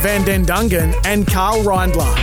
Van Den Dungen and Karl Reindler.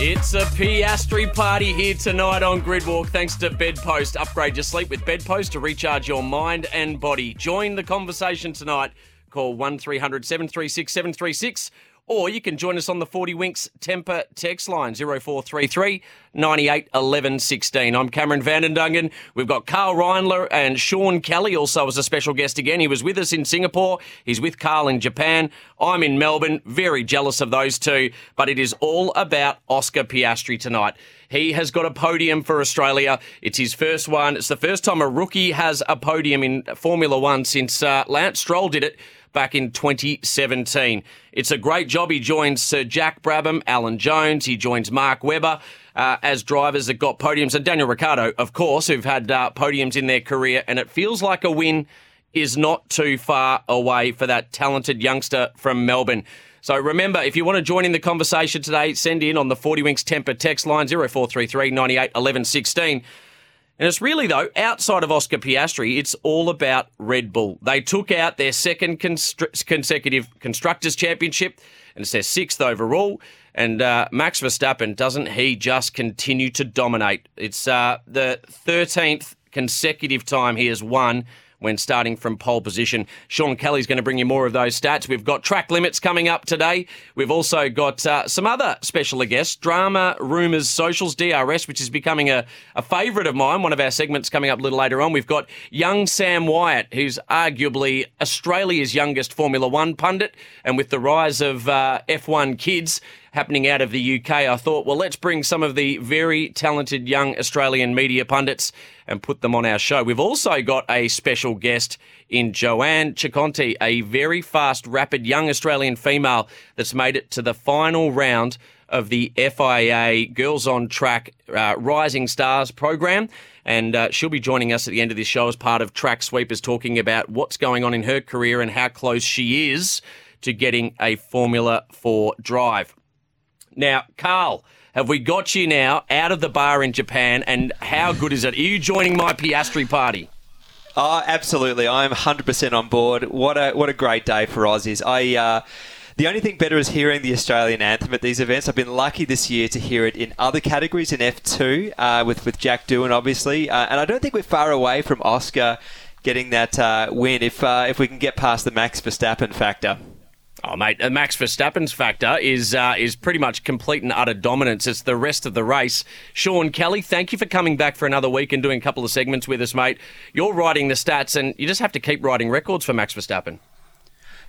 It's a Piastri party here tonight on Gridwalk. Thanks to Bedpost. Upgrade your sleep with Bedpost to recharge your mind and body. Join the conversation tonight. Call 1300 736 736 or you can join us on the 40 Winks Tempur text line 0433 98 11 16. I'm Cameron van den Dungen. We've got Karl Reindler and Sean Kelly also as a special guest again. He was with us in Singapore. He's with Karl in Japan. I'm in Melbourne. Very jealous of those two. But it is all about Oscar Piastri tonight. He has got a podium for Australia. It's his first one. It's the first time a rookie has a podium in Formula One since uh, Lance Stroll did it back in 2017. It's a great job. He joins Sir Jack Brabham, Alan Jones, he joins Mark Webber. Uh, as drivers that got podiums, and Daniel Ricciardo, of course, who've had uh, podiums in their career, and it feels like a win is not too far away for that talented youngster from Melbourne. So remember, if you want to join in the conversation today, send in on the 40 Winks Tempur text line 0433 98 11 16. And it's really, though, outside of Oscar Piastri, it's all about Red Bull. They took out their second consecutive Constructors' Championship, and it's their sixth overall. And uh, Max Verstappen, doesn't he just continue to dominate? It's uh, the 13th consecutive time he has won when starting from pole position. Sean Kelly's going to bring you more of those stats. We've got track limits coming up today. We've also got uh, some other special guests, Drama, Rumours, Socials, DRS, which is becoming a, a favourite of mine, one of our segments coming up a little later on. We've got young Sam Wyatt, who's arguably Australia's youngest Formula One pundit. And with the rise of uh, F1 kids, happening out of the UK, I thought, well, let's bring some of the very talented young Australian media pundits and put them on our show. We've also got a special guest in Joanne Ciconte, a very fast, rapid young Australian female that's made it to the final round of the FIA Girls on Track uh, Rising Stars program. And uh, she'll be joining us at the end of this show as part of Track Sweepers, talking about what's going on in her career and how close she is to getting a Formula 4 drive. Now, Karl, have we got you now out of the bar in Japan? And how good is it? Are you joining my Piastri party? Oh, absolutely. I'm 100% on board. What a what a great day for Aussies. I. Uh, the only thing better is hearing the Australian anthem at these events. I've been lucky this year to hear it in other categories in F2 uh, with with Jack Doohan, obviously, uh, and I don't think we're far away from Oscar getting that uh, win if uh, if we can get past the Max Verstappen factor. Oh, mate, Max Verstappen's factor is uh, is pretty much complete and utter dominance. It's the rest of the race. Sean Kelly, thank you for coming back for another week and doing a couple of segments with us, mate. You're writing the stats, and you just have to keep writing records for Max Verstappen.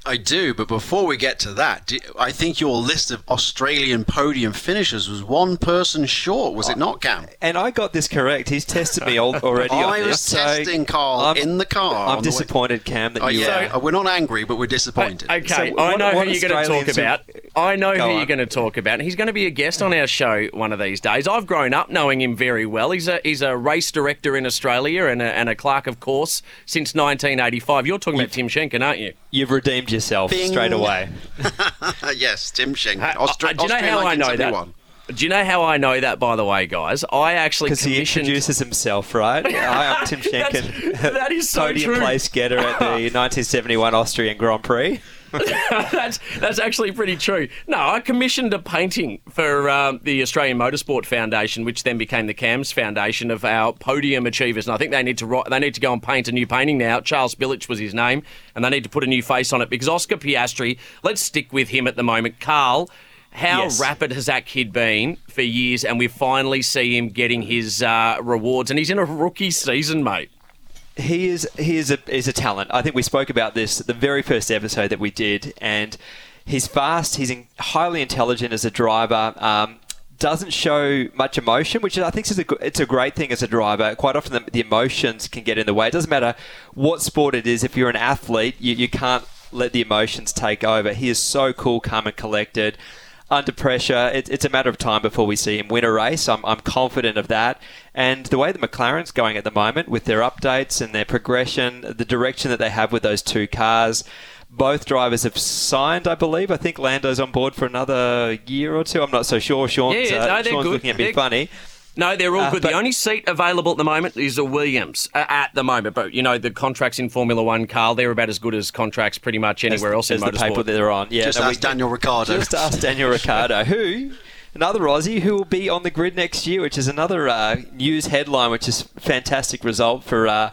I do, but before we get to that, I think your list of Australian podium finishers was one person short, was it not, uh, Cam? And I got this correct. He's tested me already on I this. was testing so Karl I'm- in the car. I'm on the way- disappointed, Cam, that Oh, you. yeah, uh, uh we're not angry, but we're disappointed. Uh, okay, So I know what who you're going to talk Australians about. I know Go who you're going to talk about. He's going to be a guest on our show one of these days. I've grown up knowing him very well. He's a he's a race director in Australia and a, and a clerk of course since 1985. You're talking about Tim Schenken, aren't you? You've redeemed yourself Bing. straight away. yes, Tim Schenken. Uh, Austra- do you know how I know 1971. that? Do you know how I know that, by the way, guys? I actually Because he introduces himself, right? Hi, I'm Tim Schenken. That's- that is so Podium true. place getter at the 1971 Austrian Grand Prix. that's that's actually pretty true. No, I commissioned a painting for um, the Australian Motorsport Foundation, which then became the CAMS Foundation of our podium achievers. And I think they need to write, they need to go and paint a new painting now. Charles Billich was his name, and they need to put a new face on it because Oscar Piastri. Let's stick with him at the moment, Karl. How Yes. rapid has that kid been for years? And we finally see him getting his uh, rewards, and he's in a rookie season, mate. He is he is a is a talent. I think we spoke about this the very first episode that we did, and he's fast. He's in, highly intelligent as a driver. Um, doesn't show much emotion, which I think is a it's a great thing as a driver. Quite often the, the emotions can get in the way. It doesn't matter what sport it is. If you're an athlete, you, you can't let the emotions take over. He is so cool, calm, and collected under pressure. It, it's a matter of time before we see him win a race. I'm, I'm confident of that. And the way the McLaren's going at the moment with their updates and their progression, the direction that they have with those two cars, both drivers have signed, I believe. I think Lando's on board for another year or two. I'm not so sure. Sean's, Yeah, uh, no, they're Sean's good. looking at me They're- funny. No, they're all Uh, good. but- the only seat available at the moment is a Williams uh, at the moment. But you know the contracts in Formula One, Karl, they're about as good as contracts pretty much anywhere else in as the paper that they're on. Yeah, Just no, ask Daniel Ricciardo. Just ask Daniel Ricciardo, who another Aussie who will be on the grid next year, which is another uh, news headline, which is fantastic result for. Uh,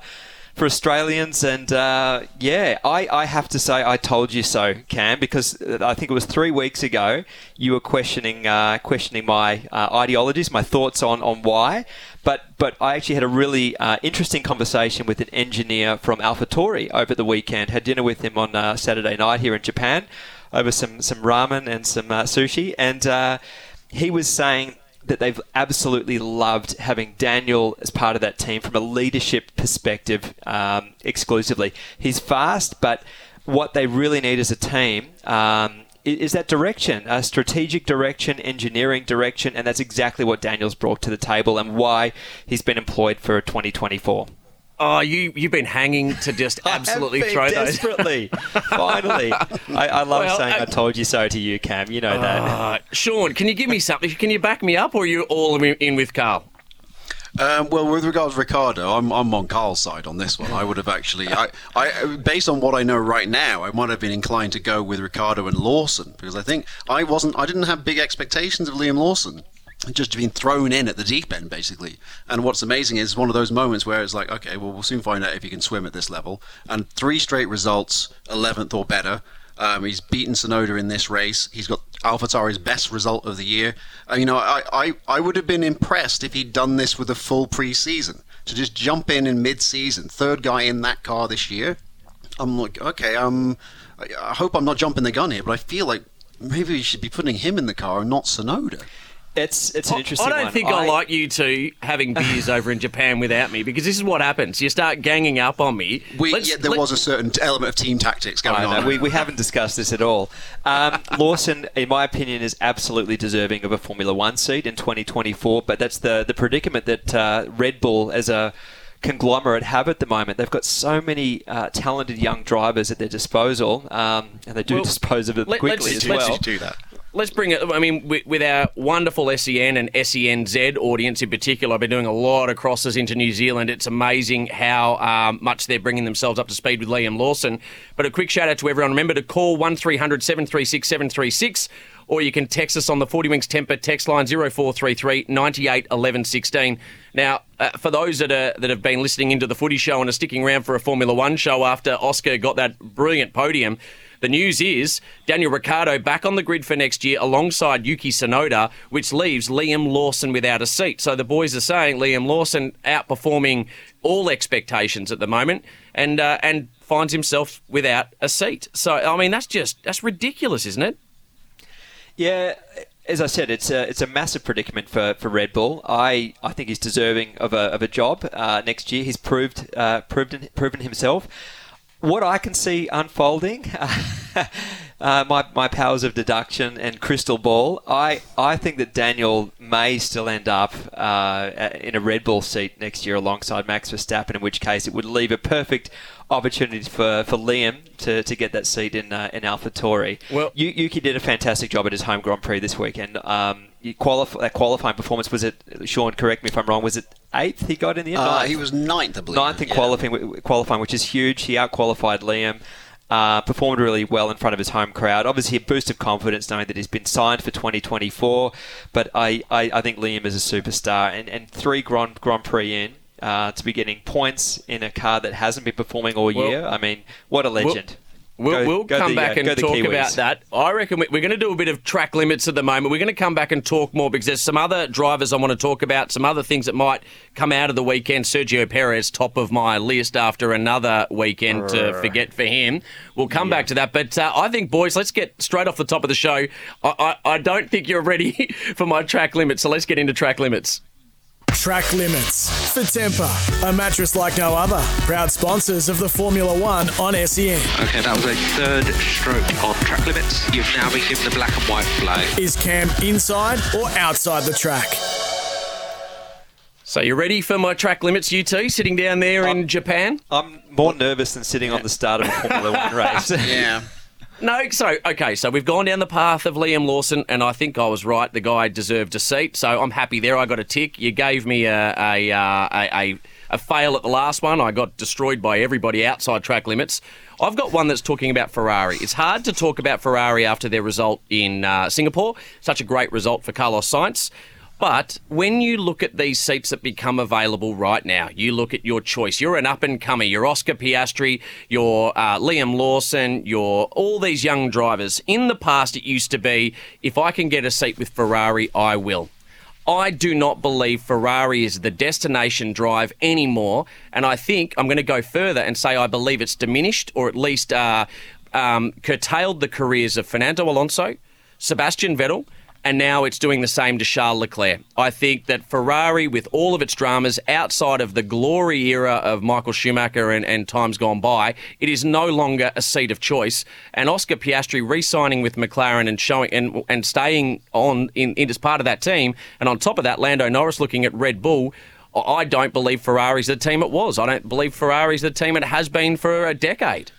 for Australians, and uh, yeah, I, I have to say I told you so, Cam, because uh, I think it was three weeks ago you were questioning uh, questioning my uh, ideologies, my thoughts on, on why, but but I actually had a really interesting conversation with an engineer from AlphaTauri over the weekend. Had dinner with him on Saturday night here in Japan over some some ramen and some sushi, and he was saying that they've absolutely loved having Daniel as part of that team from a leadership perspective um, exclusively. He's fast, but what they really need as a team. Um, is that direction, a strategic direction, engineering direction, and that's exactly what Daniel's brought to the table and why he's been employed for 2024. Oh, you you've been hanging to just absolutely I have throw been those. desperately. Finally, I, I love Well, saying uh, "I told you so" to you, Cam. You know that. Uh, Sean, can you give me something? Can you back me up, or are you all in in with Karl? Um, well, with regards to Ricciardo, I'm, I'm on Karl's side on this one. I would have actually, I, I, based on what I know right now, I might have been inclined to go with Ricciardo and Lawson because I think I wasn't, I didn't have big expectations of Liam Lawson. Just been thrown in at the deep end, basically. And what's amazing is one of those moments where it's like, okay, well, we'll soon find out if he can swim at this level. And three straight results, 11th or better. Um, he's beaten Tsunoda in this race. He's got AlphaTauri's best result of the year. Uh, you know, I, I, I would have been impressed if he'd done this with a full pre-season. To just jump in in mid-season, third guy in that car this year. I'm like, okay, um, I, I hope I'm not jumping the gun here, but I feel like maybe we should be putting him in the car and not Tsunoda. It's it's an interesting I don't one. think I, like you two having beers over in Japan without me because this is what happens. You start ganging up on me. We, Let's- yeah, there let- was a certain element of team tactics going on. we, we haven't discussed this at all. Um, Lawson, in my opinion, is absolutely deserving of a Formula One seat in 2024, but that's the, the predicament that uh, Red Bull, as a conglomerate, have at the moment. They've got so many uh, talented young drivers at their disposal, um, and they do Well, dispose of it let- quickly let's- as let's well. do that. Let's bring it. I mean, with, with our wonderful SEN and SENZ audience in particular, I've been doing a lot of crosses into New Zealand. It's amazing how um, much they're bringing themselves up to speed with Liam Lawson. But a quick shout out to everyone. Remember to call 1300 736 736 or you can text us on the 40 Winks Tempur text line 0433 98 11 16. Now, uh, for those that, are, that have been listening into the footy show and are sticking around for a Formula One show after Oscar got that brilliant podium, the news is Daniel Ricciardo back on the grid for next year alongside Yuki Tsunoda, which leaves Liam Lawson without a seat. So the boys are saying Liam Lawson outperforming all expectations at the moment and uh, and finds himself without a seat. So I mean that's just that's ridiculous, isn't it? Yeah, as I said, it's a it's a massive predicament for, for Red Bull. I, I think he's deserving of a, of a job uh, next year. He's proved uh, proven proven himself. What I can see unfolding, uh, my, my powers of deduction and crystal ball, I, I think that Daniel may still end up uh, in a Red Bull seat next year alongside Max Verstappen, in which case it would leave a perfect opportunity for, for Liam to, to get that seat in uh, in AlphaTauri. Well- Yu- Yuki did a fantastic job at his home Grand Prix this weekend. Um, qualif- that qualifying performance was it? Sean, correct me if I'm wrong. Was it eighth he got in the end? Uh, Ninth? he was ninth, I believe. ninth in Yeah. qualifying, qualifying, which is huge. He outqualified Liam. Uh, performed really well in front of his home crowd. Obviously, a boost of confidence knowing that he's been signed for 2024. But I, I, I think Liam is a superstar, and, and three Grand Grand Prix in. Uh, to be getting points in a car that hasn't been performing all Well- year, I mean, what a legend! We'll, Go- we'll go come the, back uh, and talk Kiwis. about that. I reckon we- we're going to do a bit of track limits at the moment. We're going to come back and talk more because there's some other drivers I want to talk about, some other things that might come out of the weekend. Sergio Perez, top of my list after another weekend to forget for him. We'll come back to that. But uh, I think, boys, let's get straight off the top of the show. I, I, I don't think you're ready for my track limits, so let's get into track limits. Track limits for Tempur, a mattress like no other. Proud sponsors of the Formula One on E SEN. Okay, that was a third stroke on track limits. You've now been given the black and white flag. Is Cam inside or outside the track? So you're ready for my track limits, you two, sitting down there in Japan? I'm more nervous than sitting on the start of a Formula One race. Yeah. No, so okay, so we've gone down the path of Liam Lawson, and I think I was right. The guy deserved a seat, so I'm happy there. I got a tick. You gave me a a, uh, a, a, a fail at the last one. I got destroyed by everybody outside track limits. I've got one that's talking about Ferrari. It's hard to talk about Ferrari after their result in uh, Singapore. Such a great result for Carlos Sainz. But when you look at these seats that become available right now, you look at your choice. You're an up and comer. You're Oscar Piastri. You're uh, Liam Lawson. You're all these young drivers. In the past, it used to be if I can get a seat with Ferrari, I will. I do not believe Ferrari is the destination drive anymore. And I think I'm going to go further and say I believe it's diminished or at least uh, um, curtailed the careers of Fernando Alonso, Sebastian Vettel, and now it's doing the same to Charles Leclerc. I think that Ferrari, with all of its dramas outside of the glory era of Michael Schumacher and, and times gone by, it is no longer a seat of choice. And Oscar Piastri re-signing with McLaren and showing and and staying on in, in as part of that team, and on top of that, Lando Norris looking at Red Bull. I don't believe Ferrari's the team it was. I don't believe Ferrari's the team it has been for a decade.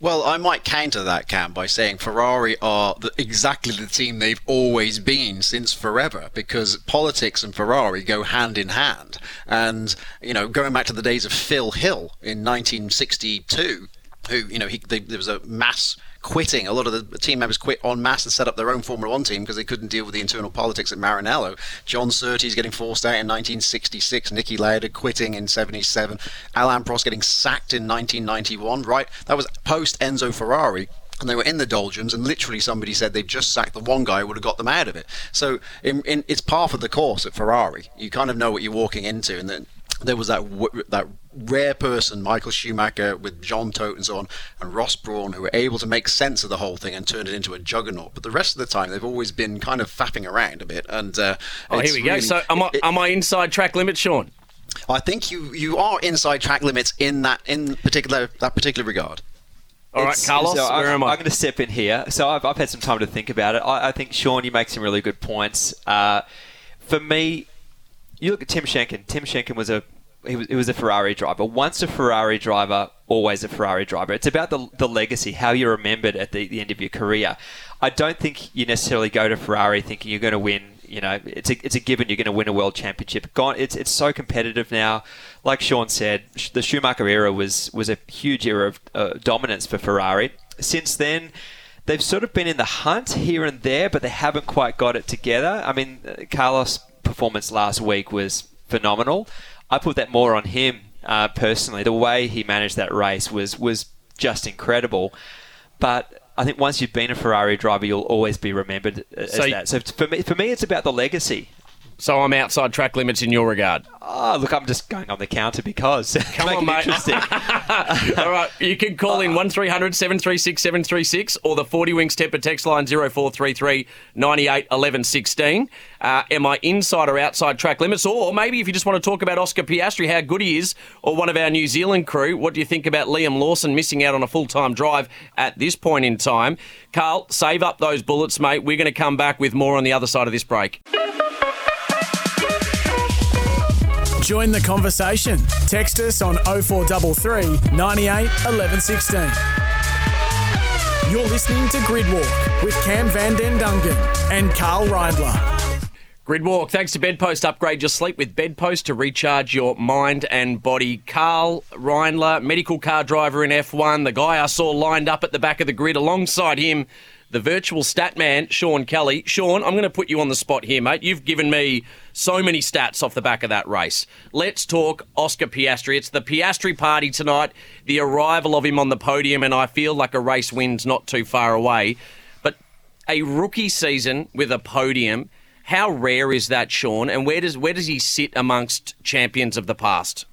Well, I might counter that, Cam, by saying Ferrari are the, exactly the team they've always been since forever, because politics and Ferrari go hand in hand. And, you know, going back to the days of Phil Hill in 1962, who, you know, he, they, there was a mass quitting. A lot of the team members quit en masse and set up their own Formula One team because they couldn't deal with the internal politics at Maranello. John Surtees getting forced out in 1966, Niki Lauda quitting in 77, Alain Prost getting sacked in 1991, right? That was post Enzo Ferrari and they were in the doldrums, and literally somebody said they've just sacked the one guy who would have got them out of it. So in, in, it's par for the course at Ferrari. You kind of know what you're walking into, and then there was that that rare person, Michael Schumacher, with John Todt and so on, and Ross Brawn, who were able to make sense of the whole thing and turn it into a juggernaut. But the rest of the time, they've always been kind of faffing around a bit. And uh, oh, here we go. so am I, am I inside track limits, Sean? I think you you are inside track limits in that in particular that particular regard. All right, Carlos, so where I, am I? I'm going to step in here. So I've, I've had some time to think about it. I, I think Sean, you make some really good points. Uh, for me, you look at Tim Schenken. Tim Schenken was a he was, he was a Ferrari driver. Once a Ferrari driver, always a Ferrari driver. It's about the, the legacy, how you're remembered at the, the end of your career. I don't think you necessarily go to Ferrari thinking you're going to win. You know, it's a, it's a given you're going to win a world championship. Gone. It's it's so competitive now. Like Sean said, the Schumacher era was was a huge era of uh, dominance for Ferrari. Since then, they've sort of been in the hunt here and there, but they haven't quite got it together. I mean, uh, Carlos' performance last week was phenomenal. I put that more on him uh, personally. The way he managed that race was was just incredible. But I think once you've been a Ferrari driver, you'll always be remembered as so, that. So for me, for me, it's about the legacy. So I'm outside track limits in your regard. Oh, look, I'm just going on the counter because. Come on, mate. All right, you can call in 1300 736 736 or the 40 Winks Tempur text line 0433 98 11 16. Uh, am I inside or outside track limits? Or maybe if you just want to talk about Oscar Piastri, how good he is, or one of our New Zealand crew, what do you think about Liam Lawson missing out on a full time drive at this point in time? Karl, save up those bullets, mate. We're going to come back with more on the other side of this break. Join the conversation. Text us on 0433 98 11 16. You're listening to Gridwalk with Cam Van Den Dungen and Karl Reindler. Gridwalk, thanks to Bedpost. Upgrade your sleep with Bedpost to recharge your mind and body. Karl Reindler, medical car driver in F1, the guy I saw lined up at the back of the grid alongside him the virtual stat man, Sean Kelly. Sean, I'm going to put you on the spot here, mate. You've given me so many stats off the back of that race. Let's talk Oscar Piastri. It's the Piastri party tonight, the arrival of him on the podium, and I feel like a race win's not too far away. But a rookie season with a podium, how rare is that, Sean? And where does where does he sit amongst champions of the past?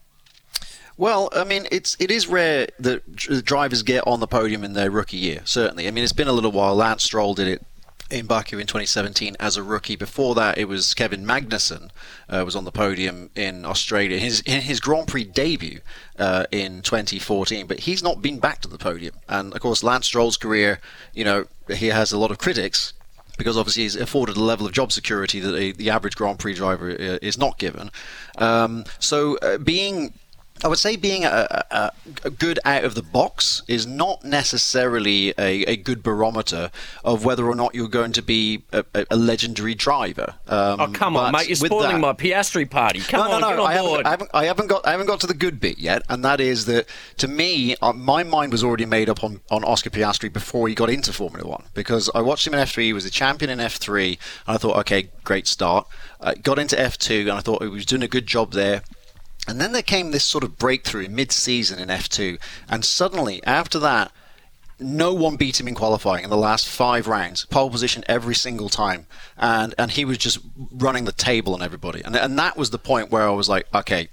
Well, I mean, it's it is rare that drivers get on the podium in their rookie year. Certainly, I mean, it's been a little while. Lance Stroll did it in Baku in 2017 as a rookie. Before that, it was Kevin Magnussen uh, was on the podium in Australia his in his Grand Prix debut uh, in 2014. But he's not been back to the podium. And of course, Lance Stroll's career, you know, he has a lot of critics because obviously he's afforded a level of job security that a, the average Grand Prix driver uh, is not given. Um, so uh, being I would say being a, a, a, good out of the box is not necessarily a, a, good barometer of whether or not you're going to be a, a legendary driver. Um, oh come on, mate! You're spoiling that, my Piastri party. Come no, no, on, no, I haven't, I, haven't, I haven't, got I haven't got to the good bit yet, and that is that to me, uh, my mind was already made up on, on Oscar Piastri before he got into Formula One because I watched him in F3. He was a champion in F3, and I thought, okay, great start. Uh, got into F2, and I thought he was doing a good job there. And then there came this sort of breakthrough mid season in F2. And suddenly, after that, no one beat him in qualifying in the last five rounds, pole position every single time, and and he was just running the table on everybody, and and that was the point where I was like, okay,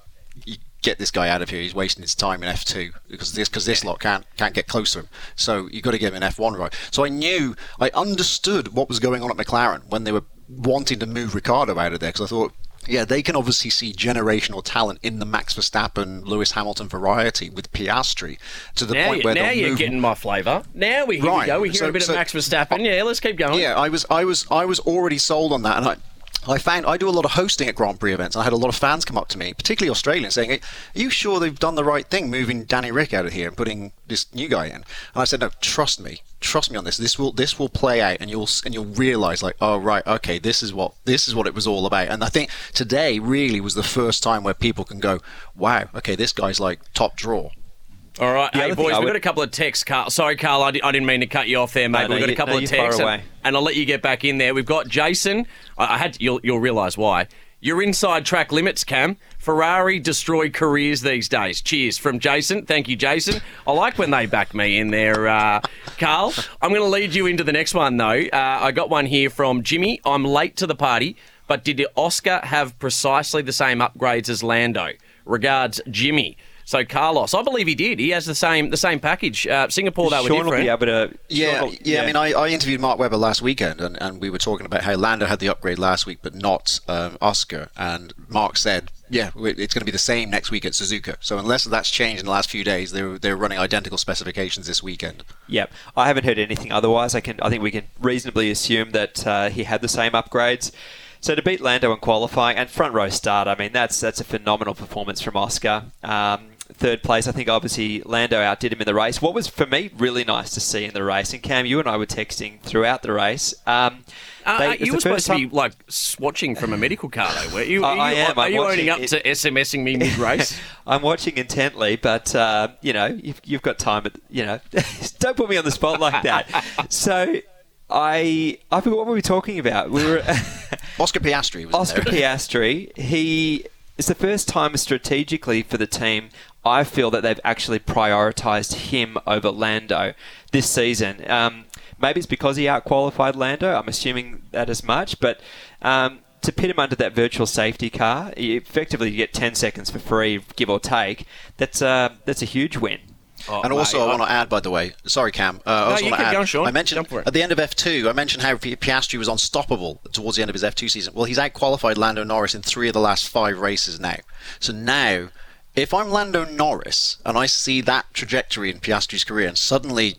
get this guy out of here. He's wasting his time in F2 because this because this lot can't can't get close to him. So you've got to give him an F1 right. So I knew I understood what was going on at McLaren when they were wanting to move Ricciardo out of there because I thought yeah, they can obviously see generational talent in the Max Verstappen, Lewis Hamilton variety with Piastri to the now point where they now you're move... getting my flavour. Now we here right. we go. We hear so, a bit so, of Max Verstappen. Yeah, let's keep going. Yeah, I was I was I was already sold on that, and I I found I do a lot of hosting at Grand Prix events. I had a lot of fans come up to me, particularly Australians, saying, "Are you sure they've done the right thing moving Danny Ric out of here and putting this new guy in?" And I said, "No, trust me, trust me on this. This will this will play out, and you'll and you'll realise like, oh right, okay, this is what this is what it was all about." And I think today really was the first time where people can go, "Wow, okay, this guy's like top draw." All right, hey boys, we've got a couple of texts. Karl. Sorry, Karl, I, d- I didn't mean to cut you off there, mate. No, we've got a couple no, of texts, and, and, I'll let you get back in there. We've got Jason. I, I had to, you'll, you'll realise why. You're inside track limits, Cam. Ferrari destroy careers these days. Cheers from Jason. Thank you, Jason. I like when they back me in there, uh, Karl. I'm going to lead you into the next one, though. Uh, I got one here from Jimmy. I'm late to the party, but did Oscar have precisely the same upgrades as Lando? Regards, Jimmy. So Carlos, I believe he did. He has the same the same package. Uh, Singapore, that were Sean different. Will be able to, yeah, will, yeah, yeah, I mean, I, I, interviewed Mark Webber last weekend, and, and we were talking about how Lando had the upgrade last week, but not um, Oscar. And Mark said, yeah, it's going to be the same next week at Suzuka. So unless that's changed in the last few days, they're they're running identical specifications this weekend. Yep, I haven't heard anything otherwise. I can I think we can reasonably assume that uh, he had the same upgrades. So to beat Lando in qualifying and front row start, I mean that's that's a phenomenal performance from Oscar. Um, third place. I think obviously Lando outdid him in the race. What was for me really nice to see in the race, and Cam, you and I were texting throughout the race. Um, uh, they, you were supposed time... to be like watching from a medical car, though, weren't you? Are I, you, am. Are I'm you owning up it... to SMSing me mid race? I'm watching intently, but uh, you know, you've, you've got time. At, you know, don't put me on the spot like that. so I I forgot what were we talking about. We were Oscar Piastri. Was Oscar Piastri. He it's the first time strategically for the team I feel that they've actually prioritised him over Lando this season. Um, maybe it's because he outqualified Lando. I'm assuming that as much, but um, to pit him under that virtual safety car, you effectively you get 10 seconds for free, give or take. That's a that's a huge win. Oh, and also, mate, I want to add, by the way, sorry, Cam. Uh, I no, want to add. Going, Sean. I mentioned at the end of F2, I mentioned how Piastri was unstoppable towards the end of his F2 season. Well, he's outqualified Lando Norris in three of the last five races now. So now if I'm Lando Norris and I see that trajectory in Piastri's career, and suddenly,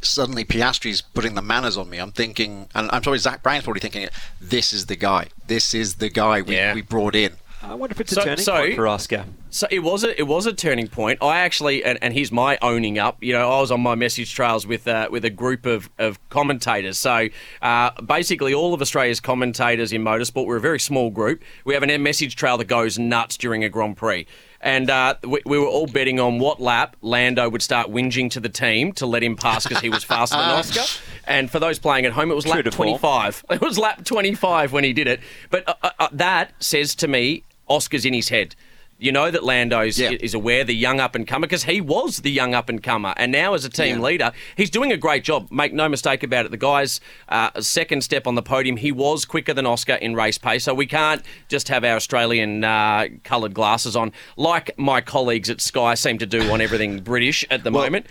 suddenly Piastri's putting the manners on me, I'm thinking, and I'm sorry, Zak Brown's probably thinking, this is the guy. This is the guy we, yeah. we brought in. I wonder if it's a so, turning so, point for Oscar. So it was a it was a turning point. I actually and, and here's my owning up. You know, I was on my message trails with uh, with a group of, of commentators. So uh, basically, all of Australia's commentators in motorsport. We're a very small group. We have an M message trail that goes nuts during a Grand Prix and uh, we, we, were all betting on what lap Lando would start whinging to the team to let him pass because he was faster than Oscar. And for those playing at home, it was True lap 25. It was lap 25 when he did it. But uh, uh, uh, that says to me, Oscar's in his head. You know that Lando's yeah. is aware the young up and comer because he was the young up and comer, and now as a team yeah. leader, he's doing a great job. Make no mistake about it. The guy's uh, second step on the podium, he was quicker than Oscar in race pace, so we can't just have our Australian uh, coloured glasses on like my colleagues at Sky seem to do on everything British at the well, moment.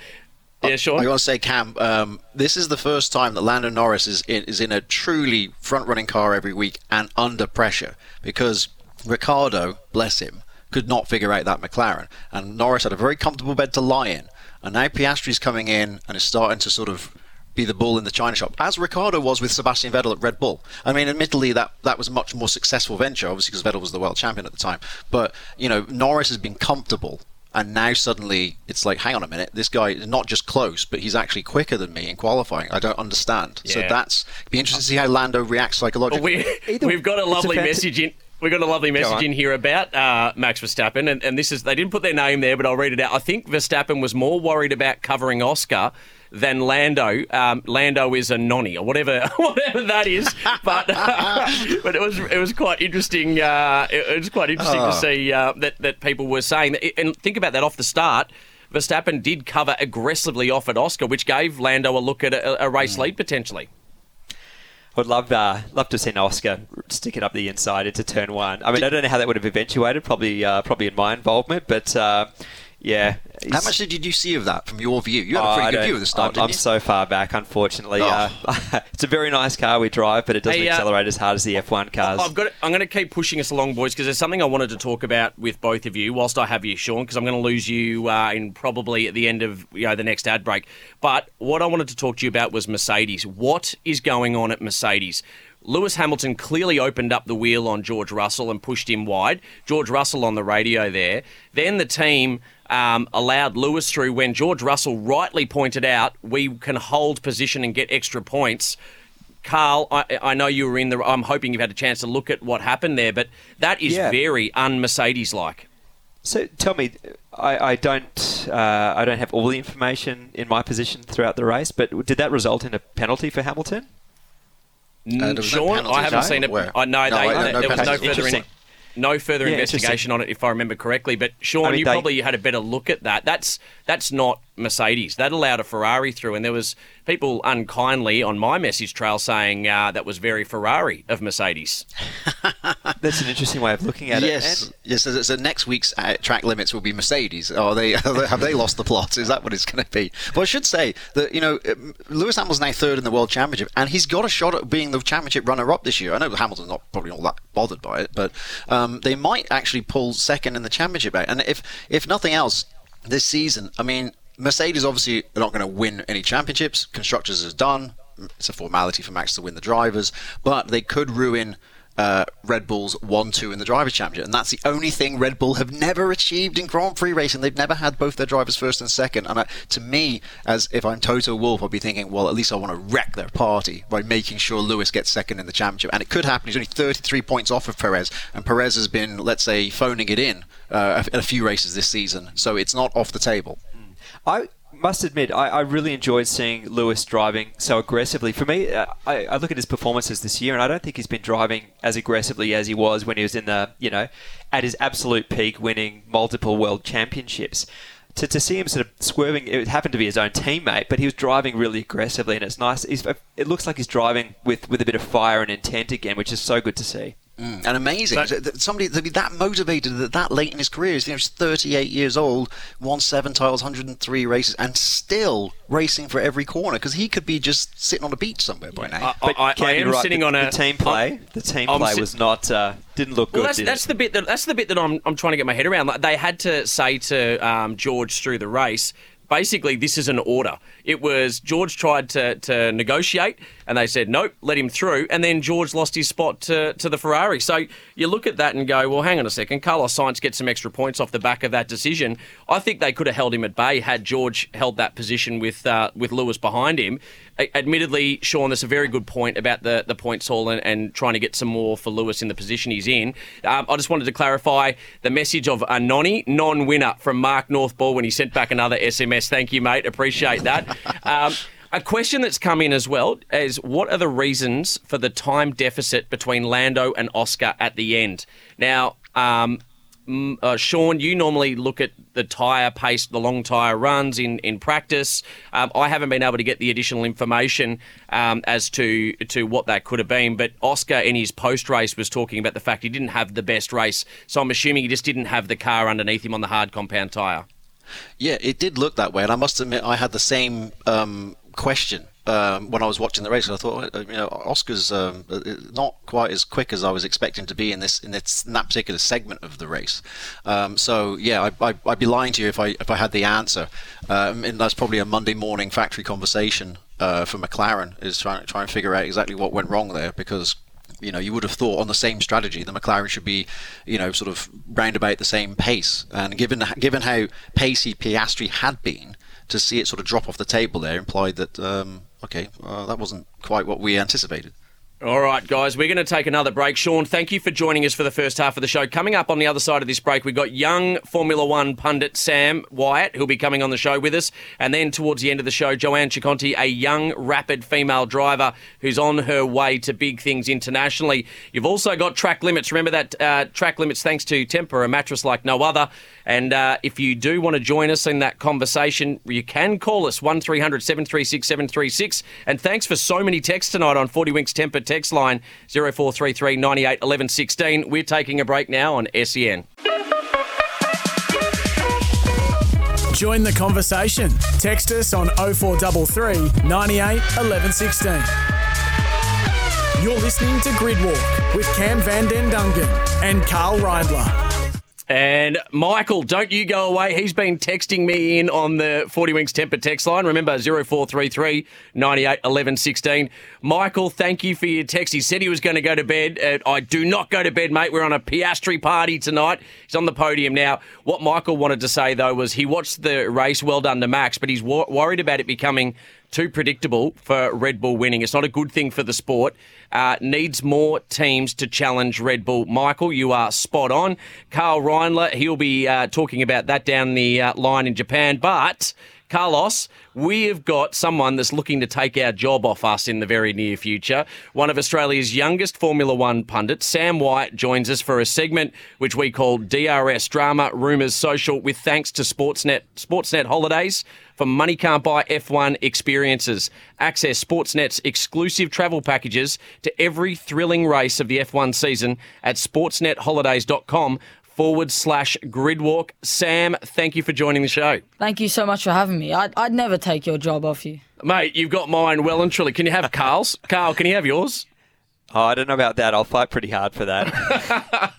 Yeah, sure. I want to say, Cam, um, this is the first time that Lando Norris is in, is in a truly front running car every week and under pressure because Ricciardo, bless him, could not figure out that McLaren. And Norris had a very comfortable bed to lie in. And now Piastri's coming in and is starting to sort of be the bull in the china shop, as Ricciardo was with Sebastian Vettel at Red Bull. I mean, admittedly, that, that was a much more successful venture, obviously, because Vettel was the world champion at the time. But, you know, Norris has been comfortable and now suddenly it's like, hang on a minute, this guy is not just close, but he's actually quicker than me in qualifying. I don't understand. So that's be interesting to see how Lando reacts psychologically. we, we've got a lovely fant- message in. We've got a lovely message in here about uh, Max Verstappen, and, and this is they didn't put their name there, but I'll read it out. I think Verstappen was more worried about covering Oscar than Lando. Um, Lando is a nonny or whatever, whatever that is. But but it was it was quite interesting. Uh, it, it was quite interesting to see uh, that that people were saying that. And think about that off the start. Verstappen did cover aggressively off at Oscar, which gave Lando a look at a, a race lead potentially. Would love uh, love to have seen Oscar stick it up the inside into turn one. I mean, I don't know how that would have eventuated. Probably uh, probably in my involvement, but uh, yeah. How much did you see of that from your view? You had Oh, a I pretty good view of the start, I'm, didn't I'm so far back, unfortunately. Oh. Uh, it's a very nice car we drive, but it doesn't Hey, uh, accelerate as hard as the F1 cars. I've got. I'm going to keep pushing us along, boys, because there's something I wanted to talk about with both of you. Whilst I have you, Sean, because I'm going to lose you uh, in probably at the end of you know the next ad break. But what I wanted to talk to you about was Mercedes. What is going on at Mercedes? Lewis Hamilton clearly opened up the wheel on George Russell and pushed him wide. George Russell on the radio there. Then the team um, allowed Lewis through when George Russell rightly pointed out we can hold position and get extra points. Karl, I, I know you were in the. I'm hoping you've had a chance to look at what happened there, but that is Yeah. very un-Mercedes like. So tell me, I, I don't uh, I don't have all the information in my position throughout the race, but did that result in a penalty for Hamilton? Uh, there was no Sean, I haven't no? seen it. Where? I know No, they, I- no, there no was no further in, Interesting. No further Yeah, investigation on it, if I remember correctly. But Sean, I mean, you they- probably had a better look at that. That's that's not Mercedes. That allowed a Ferrari through, and there was people unkindly on my message trail saying uh, that was very Ferrari of Mercedes. That's an interesting way of looking at Yes, it. yes. So, so next week's uh, track limits will be Mercedes. Are they have they lost the plot? Is that what it's going to be? But I should say that you know um, Lewis Hamilton's now third in the world championship, and he's got a shot at being the championship runner-up this year. I know Hamilton's not probably all that bothered by it, but um, they might actually pull second in the championship out. And if if nothing else, this season, I mean, Mercedes obviously are not going to win any championships. Constructors is done. It's a formality for Max to win the drivers, but they could ruin uh, Red Bull's 1 2 in the Drivers' Championship. And that's the only thing Red Bull have never achieved in Grand Prix racing. They've never had both their drivers first and second. And I, to me, as if I'm Toto Wolff, I'd be thinking, well, at least I want to wreck their party by making sure Lewis gets second in the championship. And it could happen. He's only 33 points off of Perez. And Perez has been, let's say, phoning it in uh, in a few races this season. So it's not off the table. I must admit, I, I really enjoyed seeing Lewis driving so aggressively. For me, uh, I, I look at his performances this year, and I don't think he's been driving as aggressively as he was when he was in the, you know, at his absolute peak, winning multiple world championships. To, to see him sort of swerving, it happened to be his own teammate, but he was driving really aggressively, and it's nice. He's, it looks like he's driving with, with a bit of fire and intent again, which is so good to see. And amazing. Th- th- Somebody to be that motivated that, that late in his career. He's, you know, he's 38 years old, won seven titles, 103 races, and still racing for every corner because he could be just sitting on a beach somewhere by now. I, I, I Cam, am right, sitting the, on a the team play. the team I'm play sit- was not uh, didn't look Well, good. that's, that's the bit that that's the bit that I'm I'm trying to get my head around. Like, they had to say to um, George through the race. Basically, this is an order. It was George tried to, to negotiate, and they said nope, let him through. And then George lost his spot to, to the Ferrari. So you look at that and go, well, hang on a second. Carlos Sainz gets some extra points off the back of that decision. I think they could have held him at bay had George held that position with uh, with Lewis behind him. A- admittedly, Sean, that's a very good point about the, the points haul and, and trying to get some more for Lewis in the position he's in. Um, I just wanted to clarify the message of a nonny, non winner from Mark Northball when he sent back another SMS. Thank you, mate. Appreciate that. um, a question that's come in as well is what are the reasons for the time deficit between Lando and Oscar at the end? Now, um, uh, Sean, you normally look at the tyre pace, the long tyre runs in, in practice. Um, I haven't been able to get the additional information um, as to to what that could have been. But Oscar, in his post race, was talking about the fact he didn't have the best race. So I'm assuming he just didn't have the car underneath him on the hard compound tyre. Yeah, it did look that way, and I must admit I had the same um, question um, when I was watching the race. I thought, uh, you know, Oscar's um, uh, not quite as quick as I was expecting to be in this in, this, in that particular segment of the race. Um, so yeah, I, I'd be lying to you if I if I had the answer. Um, and that's probably a Monday morning factory conversation uh, for McLaren is trying to figure out exactly what went wrong there because You know, you would have thought on the same strategy, the McLaren should be, you know, sort of round about the same pace. And given given how pacey Piastri had been, to see it sort of drop off the table there implied that um, okay, uh, that wasn't quite what we anticipated. All right, guys, we're going to take another break. Sean, thank you for joining us for the first half of the show. Coming up on the other side of this break, we've got young Formula One pundit Sam Wyatt, who'll be coming on the show with us. And then towards the end of the show, Joanne Ciconte, a young, rapid female driver who's on her way to big things internationally. You've also got track limits. Remember that uh, track limits, thanks to Tempur, a mattress like no other. And uh, if you do want to join us in that conversation, you can call us 1300 736 736. And thanks for so many texts tonight on 40 Winks Tempur text line 0433 98 11 16. We're taking a break now on SEN. Join the conversation. Text us on 0433 98 11 16. You're listening to Gridwalk with Cam Van Den Dungen and Karl Reindler. And Michael, don't you go away. He's been texting me in on the 40 Winks Tempur text line. Remember, 0433 98 11 16. Michael, thank you for your text. He said he was going to go to bed. Uh, I do not go to bed, mate. We're on a Piastri party tonight. He's on the podium now. What Michael wanted to say, though, was he watched the race. Well done to Max, but he's wor- worried about it becoming too predictable for Red Bull winning. It's not a good thing for the sport. Uh, needs more teams to challenge Red Bull. Michael, you are spot on. Karl Reindler, he'll be uh, talking about that down the uh, line in Japan. But Carlos, we have got someone that's looking to take our job off us in the very near future. One of Australia's youngest Formula One pundits, Sam Wyatt, joins us for a segment which we call DRS Drama, Rumours, Social, with thanks to Sportsnet, Sportsnet Holidays for money can't buy F1 experiences. Access Sportsnet's exclusive travel packages to every thrilling race of the F1 season at sportsnetholidays.com forward slash gridwalk. Sam, thank you for joining the show. Thank you so much for having me. I'd, I'd never take your job off you. Mate, you've got mine well and truly. Can you have Karl's? Karl, can you have yours? Oh, I don't know about that. I'll fight pretty hard for that.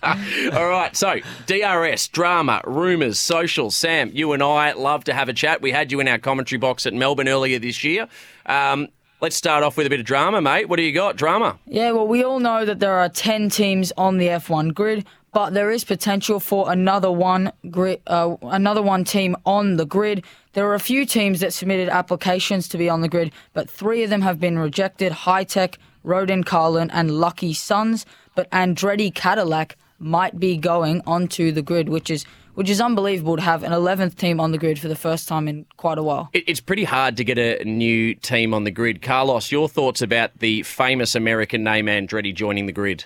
All right, so DRS, drama, rumours, social. Sam, you and I love to have a chat. We had you in our commentary box at Melbourne earlier this year. Um, let's start off with a bit of drama, mate. What do you got? Drama? Yeah, well, we all know that there are 10 teams on the F1 grid, but there is potential for another one grid, uh, another one team on the grid. There are a few teams that submitted applications to be on the grid, but three of them have been rejected: Hitech, Rodin Carlin, and Lucky Sons. But Andretti Cadillac might be going onto the grid, which is which is unbelievable to have an 11th team on the grid for the first time in quite a while. It's pretty hard to get a new team on the grid. Carlos, your thoughts about the famous American name Andretti joining the grid?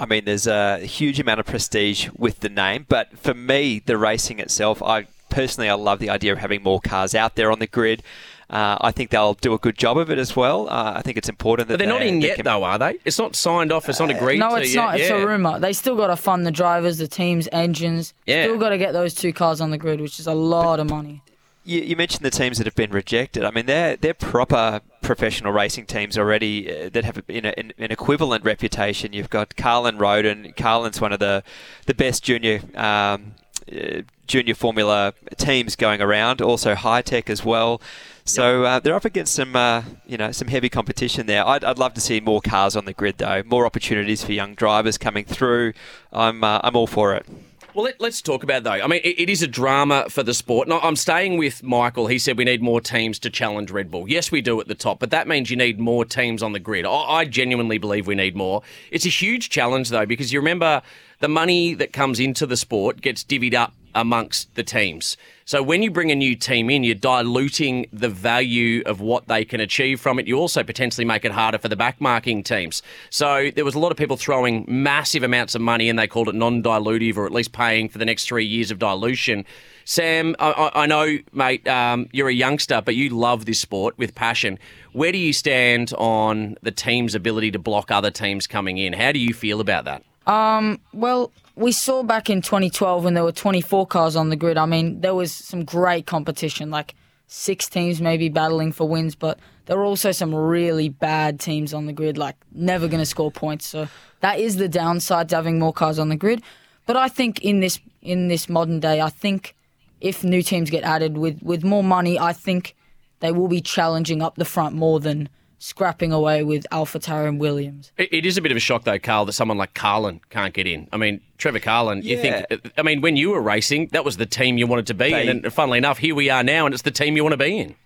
I mean, there's a huge amount of prestige with the name, but for me, the racing itself, I personally, I love the idea of having more cars out there on the grid. Uh, I think they'll do a good job of it as well. Uh, I think it's important that But they're not in they yet, can- though, are they? It's not signed off. It's not agreed to. No, to it's yet. not. It's Yeah. a rumor. They still got to fund the drivers, the teams, engines. Yeah. Still got to get those two cars on the grid, which is a lot of money. You, you mentioned the teams that have been rejected. I mean, they're they're proper professional racing teams already uh, that have an, an, an equivalent reputation. You've got Carlin Rodin. Carlin's one of the the best junior. Um, uh, junior formula teams going around also Hitech as well so uh, they're up against some uh, you know some heavy competition there I'd, I'd love to see more cars on the grid though more opportunities for young drivers coming through I'm uh, I'm all for it Well, let, us talk about it, though. I mean, it, it is a drama for the sport. And I'm staying with Michael. He said we need more teams to challenge Red Bull. Yes, we do at the top, but that means you need more teams on the grid. I, I genuinely believe we need more. It's a huge challenge, though, because you remember the money that comes into the sport gets divvied up amongst the teams. So when you bring a new team in, you're diluting the value of what they can achieve from it. You also potentially make it harder for the backmarking teams. So there was a lot of people throwing massive amounts of money, and they called it non-dilutive, or at least paying for the next three years of dilution. Sam, I, I know, mate, um, you're a youngster, but you love this sport with passion. Where do you stand on the team's ability to block other teams coming in? How do you feel about that? Um, well, we saw back in 2012 when there were 24 cars on the grid. I mean, there was some great competition, like six teams maybe battling for wins, but there were also some really bad teams on the grid, like never going to score points. So that is the downside to having more cars on the grid. But I think in this in this modern day, I think if new teams get added with with more money, I think they will be challenging up the front more than scrapping away with AlphaTauri and Williams. It, it is a bit of a shock, though, Karl, that someone like Carlin can't get in. I mean, Trevor Carlin, you think, I mean, when you were racing, that was the team you wanted to be in. And funnily enough, here we are now, and it's the team you want to be in.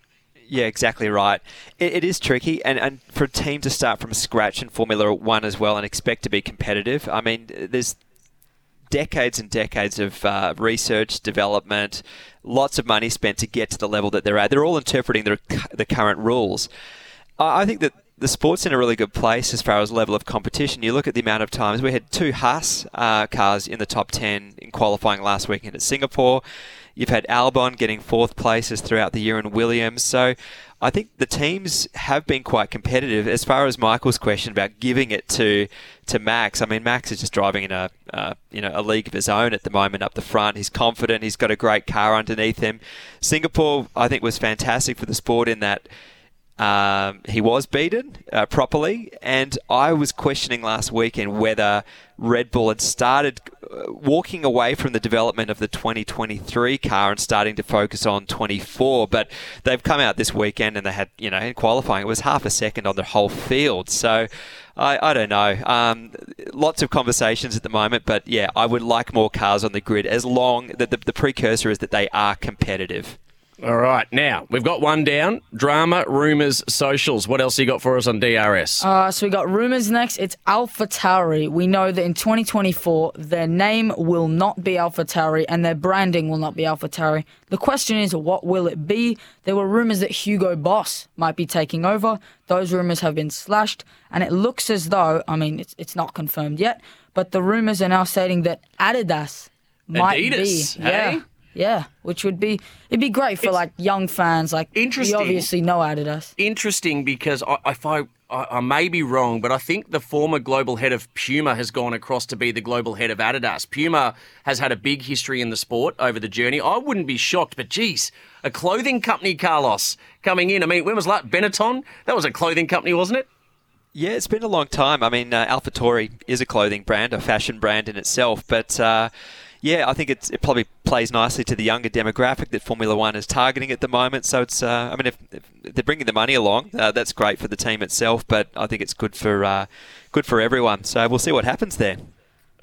Yeah, exactly right. It, it is tricky, and, and for a team to start from scratch in Formula One as well and expect to be competitive, I mean, there's decades and decades of uh, research, development, lots of money spent to get to the level that they're at. They're all interpreting the, the current rules. I think that the sport's in a really good place as far as level of competition. You look at the amount of times we had two Haas uh, cars in the top 10 in qualifying last weekend at Singapore. You've had Albon getting fourth places throughout the year and Williams. So I think the teams have been quite competitive. As far as Michael's question about giving it to to Max, I mean Max is just driving in a uh, you know a league of his own at the moment up the front. He's confident. He's got a great car underneath him. Singapore, I think, was fantastic for the sport in that um, he was beaten uh, properly, and I was questioning last weekend whether Red Bull had started uh, walking away from the development of the 2023 car and starting to focus on 24. But they've come out this weekend and they had, you know, in qualifying, it was half a second on the whole field. So I, I don't know. Um, lots of conversations at the moment, but yeah, I would like more cars on the grid as long that the, the precursor is that they are competitive. All right, now we've got one down. Drama, rumours, socials. What else you got for us on DRS? Uh, so we got rumors next. It's AlphaTauri. We know that in 2024, their name will not be AlphaTauri and their branding will not be AlphaTauri. The question is, what will it be? There were rumors that Hugo Boss might be taking over. Those rumors have been slashed, and it looks as though, I mean, it's, it's not confirmed yet, but the rumors are now stating that Adidas might Adidas, be. hey? Yeah. Yeah, which would be it'd be great for like young fans. Like Interesting. You obviously know Adidas. Interesting because I, if I, I, I may be wrong, but I think the former global head of Puma has gone across to be the global head of Adidas. Puma has had a big history in the sport over the journey. I wouldn't be shocked, but geez, a clothing company, Carlos, coming in. I mean, when was that? Benetton? That was a clothing company, wasn't it? Yeah, it's been a long time. I mean, uh, AlphaTauri is a clothing brand, a fashion brand in itself, but uh, yeah, I think it's, it probably plays nicely to the younger demographic that Formula One is targeting at the moment. So it's, uh, I mean, if, if they're bringing the money along, uh, that's great for the team itself, but I think it's good for uh, good for everyone. So we'll see what happens there.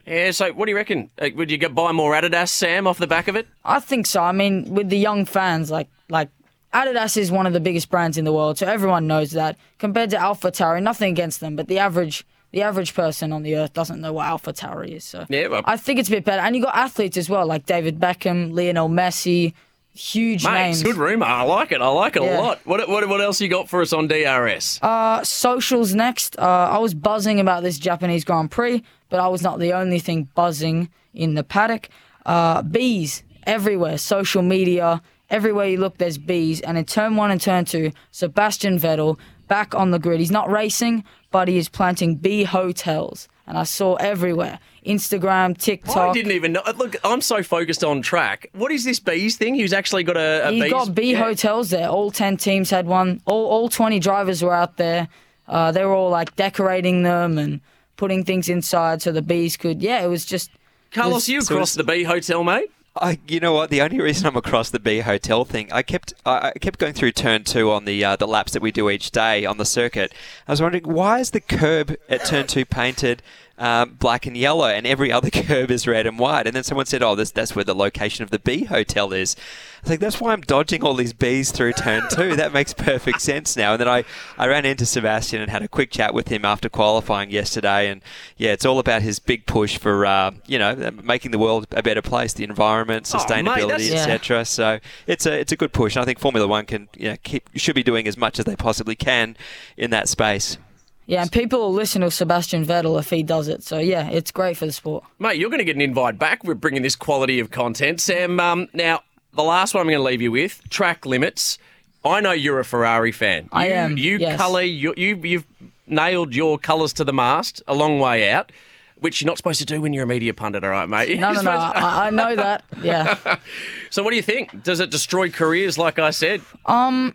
Yeah. So, what do you reckon? Uh, would you get buy more Adidas, Sam, off the back of it? I think so. I mean, with the young fans, like like Adidas is one of the biggest brands in the world, so everyone knows that. Compared to AlphaTauri, nothing against them, but the average the average person on the earth doesn't know what AlphaTauri is. So Yeah, well- I think it's a bit better. And you got athletes as well, like David Beckham, Lionel Messi, huge Mate, names. good rumor. I like it. I like it Yeah. a lot. What, what, what else you got for us on DRS? Uh, socials next. Uh, I was buzzing about this Japanese Grand Prix, but I was not the only thing buzzing in the paddock. Uh, bees everywhere, social media, everywhere you look, there's bees. And in turn one and turn two, Sebastian Vettel back on the grid. He's not racing, but he is planting bee hotels. And I saw everywhere Instagram, TikTok. I didn't even know. Look, I'm so focused on track. What is this bees thing? He's actually got a, a He's bees. got bee Yeah. hotels there. All ten teams had one. All all twenty drivers were out there. Uh, they were all like decorating them and putting things inside so the bees could. Yeah, it was just. Carlos, was- you it's- the bee hotel, mate? I, you know what? The only reason I'm across the bee hotel thing, I kept I kept going through turn two on the uh, the laps that we do each day on the circuit. I was wondering why is the curb at turn two painted um, black and yellow, and every other curb is red and white? And then someone said, "Oh, this that's where the location of the bee hotel is." I was like, "That's why I'm dodging all these bees through turn two. That makes perfect sense now." And then I I ran into Sebastian and had a quick chat with him after qualifying yesterday, and yeah, it's all about his big push for uh, you know making the world a better place, the environment, Oh, sustainability, Yeah. etc. So it's a it's a good push. And I think Formula One can you know, keep should be doing as much as they possibly can in that space. Yeah, and people will listen to Sebastian Vettel if he does it. So yeah, it's great for the sport. Mate, you're going to get an invite back. We're bringing this quality of content. Sam, um, now, the last one I'm going to leave you with track limits. I know you're a Ferrari fan. I you, am, You yes. colour, you, you, you've nailed your colours to the mast a long way out, which you're not supposed to do when you're a media pundit, all right, mate? No, no, no. I, I know that. Yeah. So, what do you think? Does it destroy careers, like I said? Um,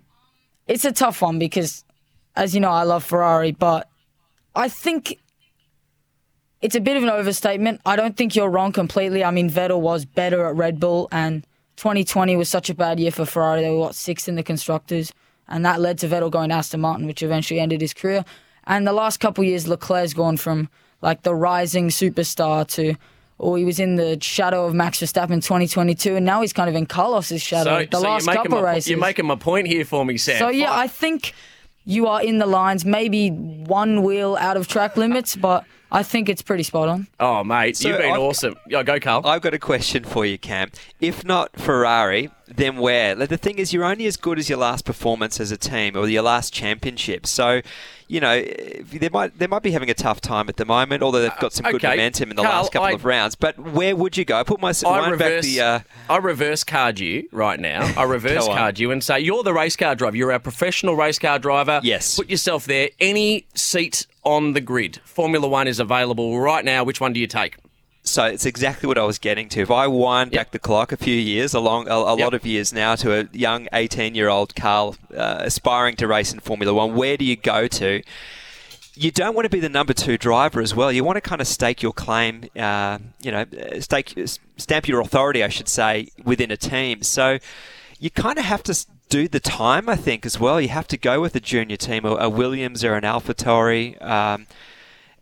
it's a tough one because, as you know, I love Ferrari, but I think it's a bit of an overstatement. I don't think you're wrong completely. I mean, Vettel was better at Red Bull, and 2020 was such a bad year for Ferrari. They were what sixth in the constructors, and that led to Vettel going to Aston Martin, which eventually ended his career. And the last couple of years, Leclerc's gone from like the rising superstar to, or he was in the shadow of Max Verstappen in 2022, and now he's kind of in Carlos's shadow. the last you're making couple my, races. You're making my point here for me, Sam. So yeah, I think you are in the lines, maybe one wheel out of track limits, but I think it's pretty spot on. Oh, mate, So you've been I've- awesome. Yeah, go, Karl. I've got a question for you, Cam. If not Ferrari, then where? Like, the thing is, you're only as good as your last performance as a team or your last championship. So, you know, they might they might be having a tough time at the moment, although they've got some good okay. momentum in the Karl, last couple I- of rounds. But where would you go? I put my I wind back reverse, the. Uh, I reverse card you right now. I reverse card you and say you're the race car driver. You're a professional race car driver. Yes. Put yourself there. Any seat on the grid. Formula One is available right now. Which one do you take? So it's exactly what I was getting to. If I wind Yep. back the clock a few years, along a, a Yep. lot of years now, to a young 18-year-old Karl uh, aspiring to race in Formula One, where do you go to? You don't want to be the number two driver as well. You want to kind of stake your claim, uh, you know, stake, stamp your authority, I should say, within a team. So you kind of have to do the time, I think, as well. You have to go with a junior team, a, a Williams or an AlphaTauri. Um,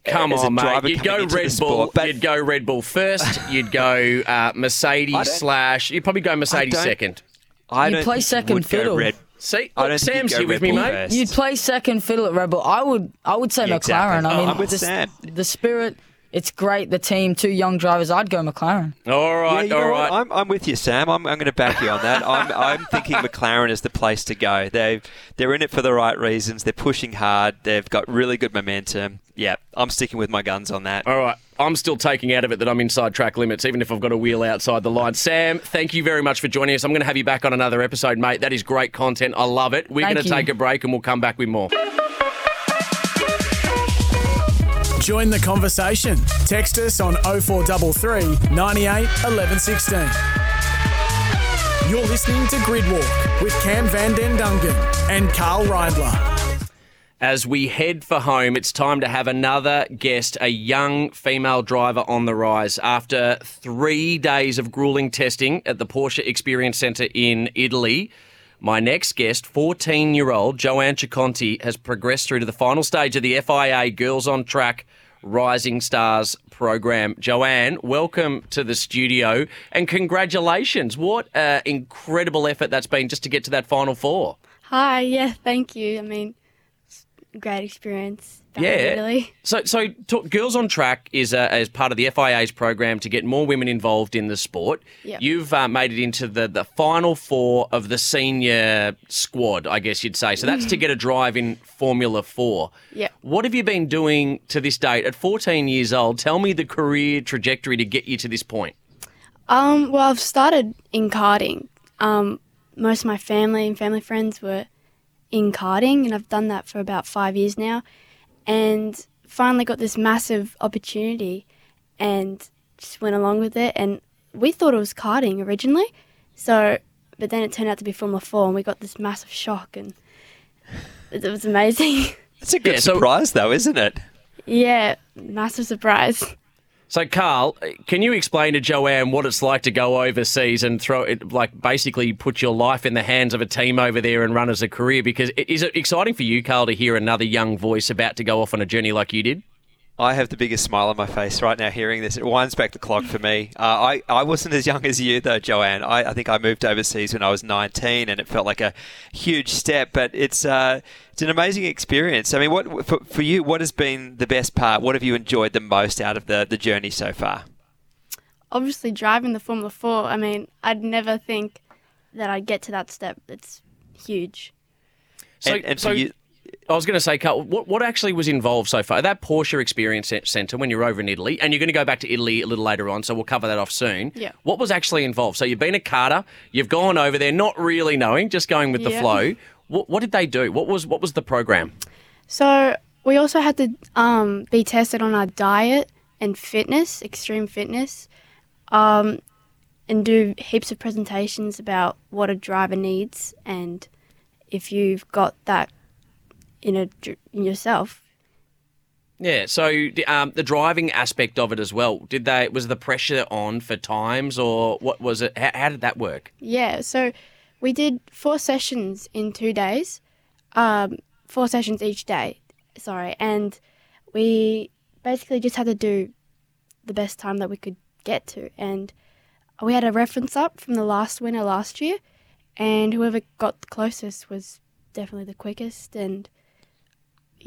Come on, mate. You'd go into the Red sport. Bull. But- You'd go Red Bull first. You'd go uh, Mercedes slash. You'd probably go Mercedes don't- second. I You don't play second would fiddle. Red. See, I don't Sam's here with Red me, Bull mate. first. You'd play second fiddle at Red Bull. I would, I would say Yeah, McLaren. exactly. I mean, I'm with the, Sam. the spirit, it's great. The team, two young drivers. I'd go McLaren. All right, yeah, right, you all know right. what? I'm, I'm with you, Sam. I'm, I'm going to back you on that. I'm, I'm thinking McLaren is the place to go. They they're in it for the right reasons. They're pushing hard. They've got really good momentum. Yeah, I'm sticking with my guns on that. All right. I'm still taking out of it that I'm inside track limits, even if I've got a wheel outside the line. Sam, thank you very much for joining us. I'm going to have you back on another episode, mate. That is great content. I love it. We're Thank going to you. take a break and we'll come back with more. Join the conversation. Text us on 0433 98 11 16. You're listening to Gridwalk with Cam Van Den Dungen and Karl Reindler. As we head for home, it's time to have another guest, a young female driver on the rise. After three days of grueling testing at the Porsche Experience Centre in Italy, my next guest, 14 year old Joanne Ciconte, has progressed through to the final stage of the FIA Girls on Track Rising Stars program. Joanne, welcome to the studio and congratulations. What an incredible effort that's been just to get to that final four. Hi, yeah, thank you. I mean, great experience. Yeah. Italy. So, so t- Girls on Track is uh, as part of the FIA's program to get more women involved in the sport. Yep. You've uh, made it into the, the final four of the senior squad, I guess you'd say. So that's to get a drive in Formula Four. Yep. What have you been doing to this date? At 14 years old, tell me the career trajectory to get you to this point. Um, well, I've started in karting. Um, most of my family and family friends were in karting, and I've done that for about five years now. And finally got this massive opportunity and just went along with it. And we thought it was karting originally. So, but then it turned out to be Formula 4, and we got this massive shock, and it it was amazing. It's a good Yeah, so- surprise, though, isn't it? yeah, massive surprise. So, Karl, can you explain to Joanne what it's like to go overseas and throw it, like, basically put your life in the hands of a team over there and run as a career? Because is it exciting for you, Karl, to hear another young voice about to go off on a journey like you did? I have the biggest smile on my face right now hearing this. It winds back the clock for me. Uh, I, I wasn't as young as you, though, Joanne. I, I think I moved overseas when I was 19 and it felt like a huge step, but it's, uh, it's an amazing experience. I mean, what for, for you, what has been the best part? What have you enjoyed the most out of the, the journey so far? obviously driving the Formula 4, I mean, I'd never think that I'd get to that step. It's huge. So, and, and so for you, I was going to say, Karl, what, what actually was involved so far? That Porsche Experience Centre when you're over in Italy, and you're going to go back to Italy a little later on, so we'll cover that off soon. Yeah. What was actually involved? So you've been a carter, you've gone over there, not really knowing, just going with the Yeah. flow. What, what did they do? What was what was the program? So we also had to um, be tested on our diet and fitness, extreme fitness, um, and do heaps of presentations about what a driver needs and if you've got that in a in yourself. Yeah. So the- um, the driving aspect of it as well. Did they was the pressure on for times, or what was it? How, how did that work? Yeah, so we did four sessions in two days, um, four sessions each day. Sorry, and we basically just had to do the best time that we could get to, and we had a reference up from the last winner last year, and whoever got the closest was definitely the quickest, and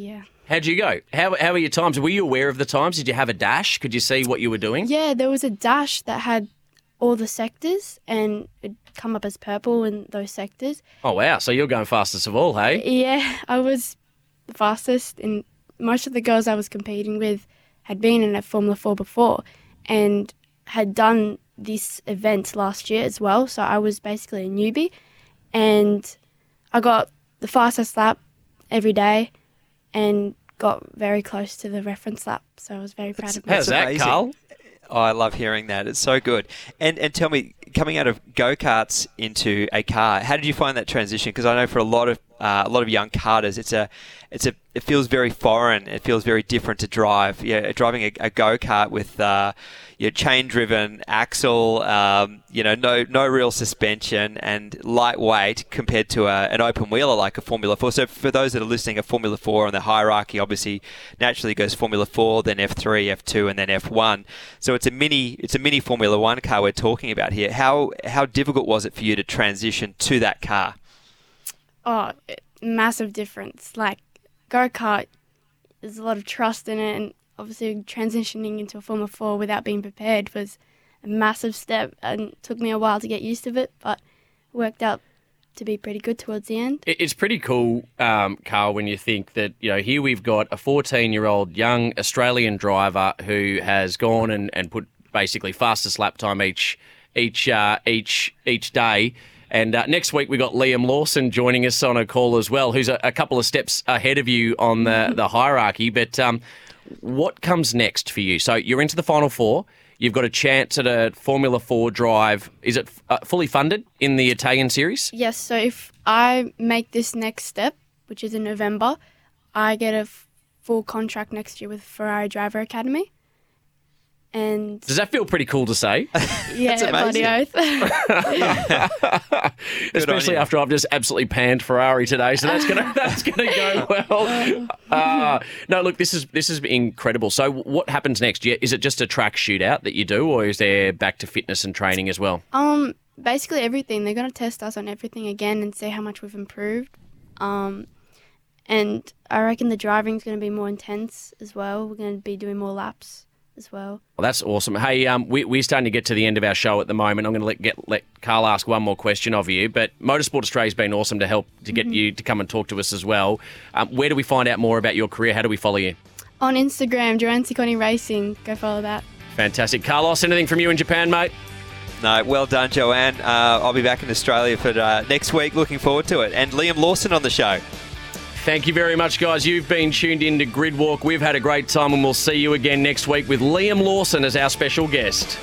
yeah. How'd you go? How, how were your times? Were you aware of the times? Did you have a dash? Could you see what you were doing? Yeah, there was a dash that had all the sectors and it'd come up as purple in those sectors. Oh, wow. So you're going fastest of all, hey? Yeah, I was the fastest, and most of the girls I was competing with had been in a Formula 4 before and had done this event last year as well. So I was basically a newbie, and I got the fastest lap every day and got very close to the reference lap. So I was very proud of How's myself. that, amazing. Karl? Oh, I love hearing that. It's so good. And and tell me, coming out of go karts into a car, how did you find that transition? Because I know for a lot of uh, a lot of young carters. it's a it's a it feels very foreign. It feels very different to drive. Yeah, driving a, a go kart with uh, your chain driven axle, um, you know, no no real suspension and lightweight compared to a, an open wheeler like a Formula Four. So for those that are listening, a Formula Four on the hierarchy obviously naturally goes Formula Four, then F three, F two, and then F one. So it's a mini it's a mini Formula One car we're talking about here. How how difficult was it for you to transition to that car? Oh, massive difference. Like go kart, there's a lot of trust in it, and obviously transitioning into a Formula Four without being prepared was a massive step, and took me a while to get used to it, but worked out to be pretty good towards the end. It's pretty cool, um, Karl, when you think that, you know, here we've got a 14 year old young Australian driver who has gone and, and put basically fastest lap time each each uh, each each day. And uh, next week we got Liam Lawson joining us on a call as well, who's a, a couple of steps ahead of you on the, the hierarchy. But um, what comes next for you? So you're into the final four. You've got a chance at a Formula Four drive. Is it uh, fully funded in the Italian series? Yes, so if I make this next step, which is in November, I get a f- full contract next year with Ferrari Driver Academy. And Does that feel pretty cool to say? yeah, bloody oath. especially after I've just absolutely panned Ferrari today. So that's gonna that's gonna go well. Uh, no, look, this is this is incredible. So, what happens next? Yeah, Is it just a track shootout that you do, or is there back to fitness and training as well? Um, basically everything. They're gonna test us on everything again and see how much we've improved. Um, and I reckon the driving's gonna be more intense as well. We're gonna be doing more laps as well. Well, that's awesome. Hey, um, we, we're starting to get to the end of our show at the moment. I'm going to let get let Karl ask one more question of you. But Motorsport Australia's been awesome to help to get you to come and talk to us as well. Um, where do we find out more about your career? How do we follow you? On Instagram, Joanne Ciconte Racing. Go follow that. Fantastic, Carlos. Anything from you in Japan, mate? No, well done, Joanne. Uh, I'll be back in Australia for uh, next week. Looking forward to it. And Liam Lawson on the show. Thank you very much, guys. You've been tuned in to Grid Walk. We've had a great time, and we'll see you again next week with Liam Lawson as our special guest.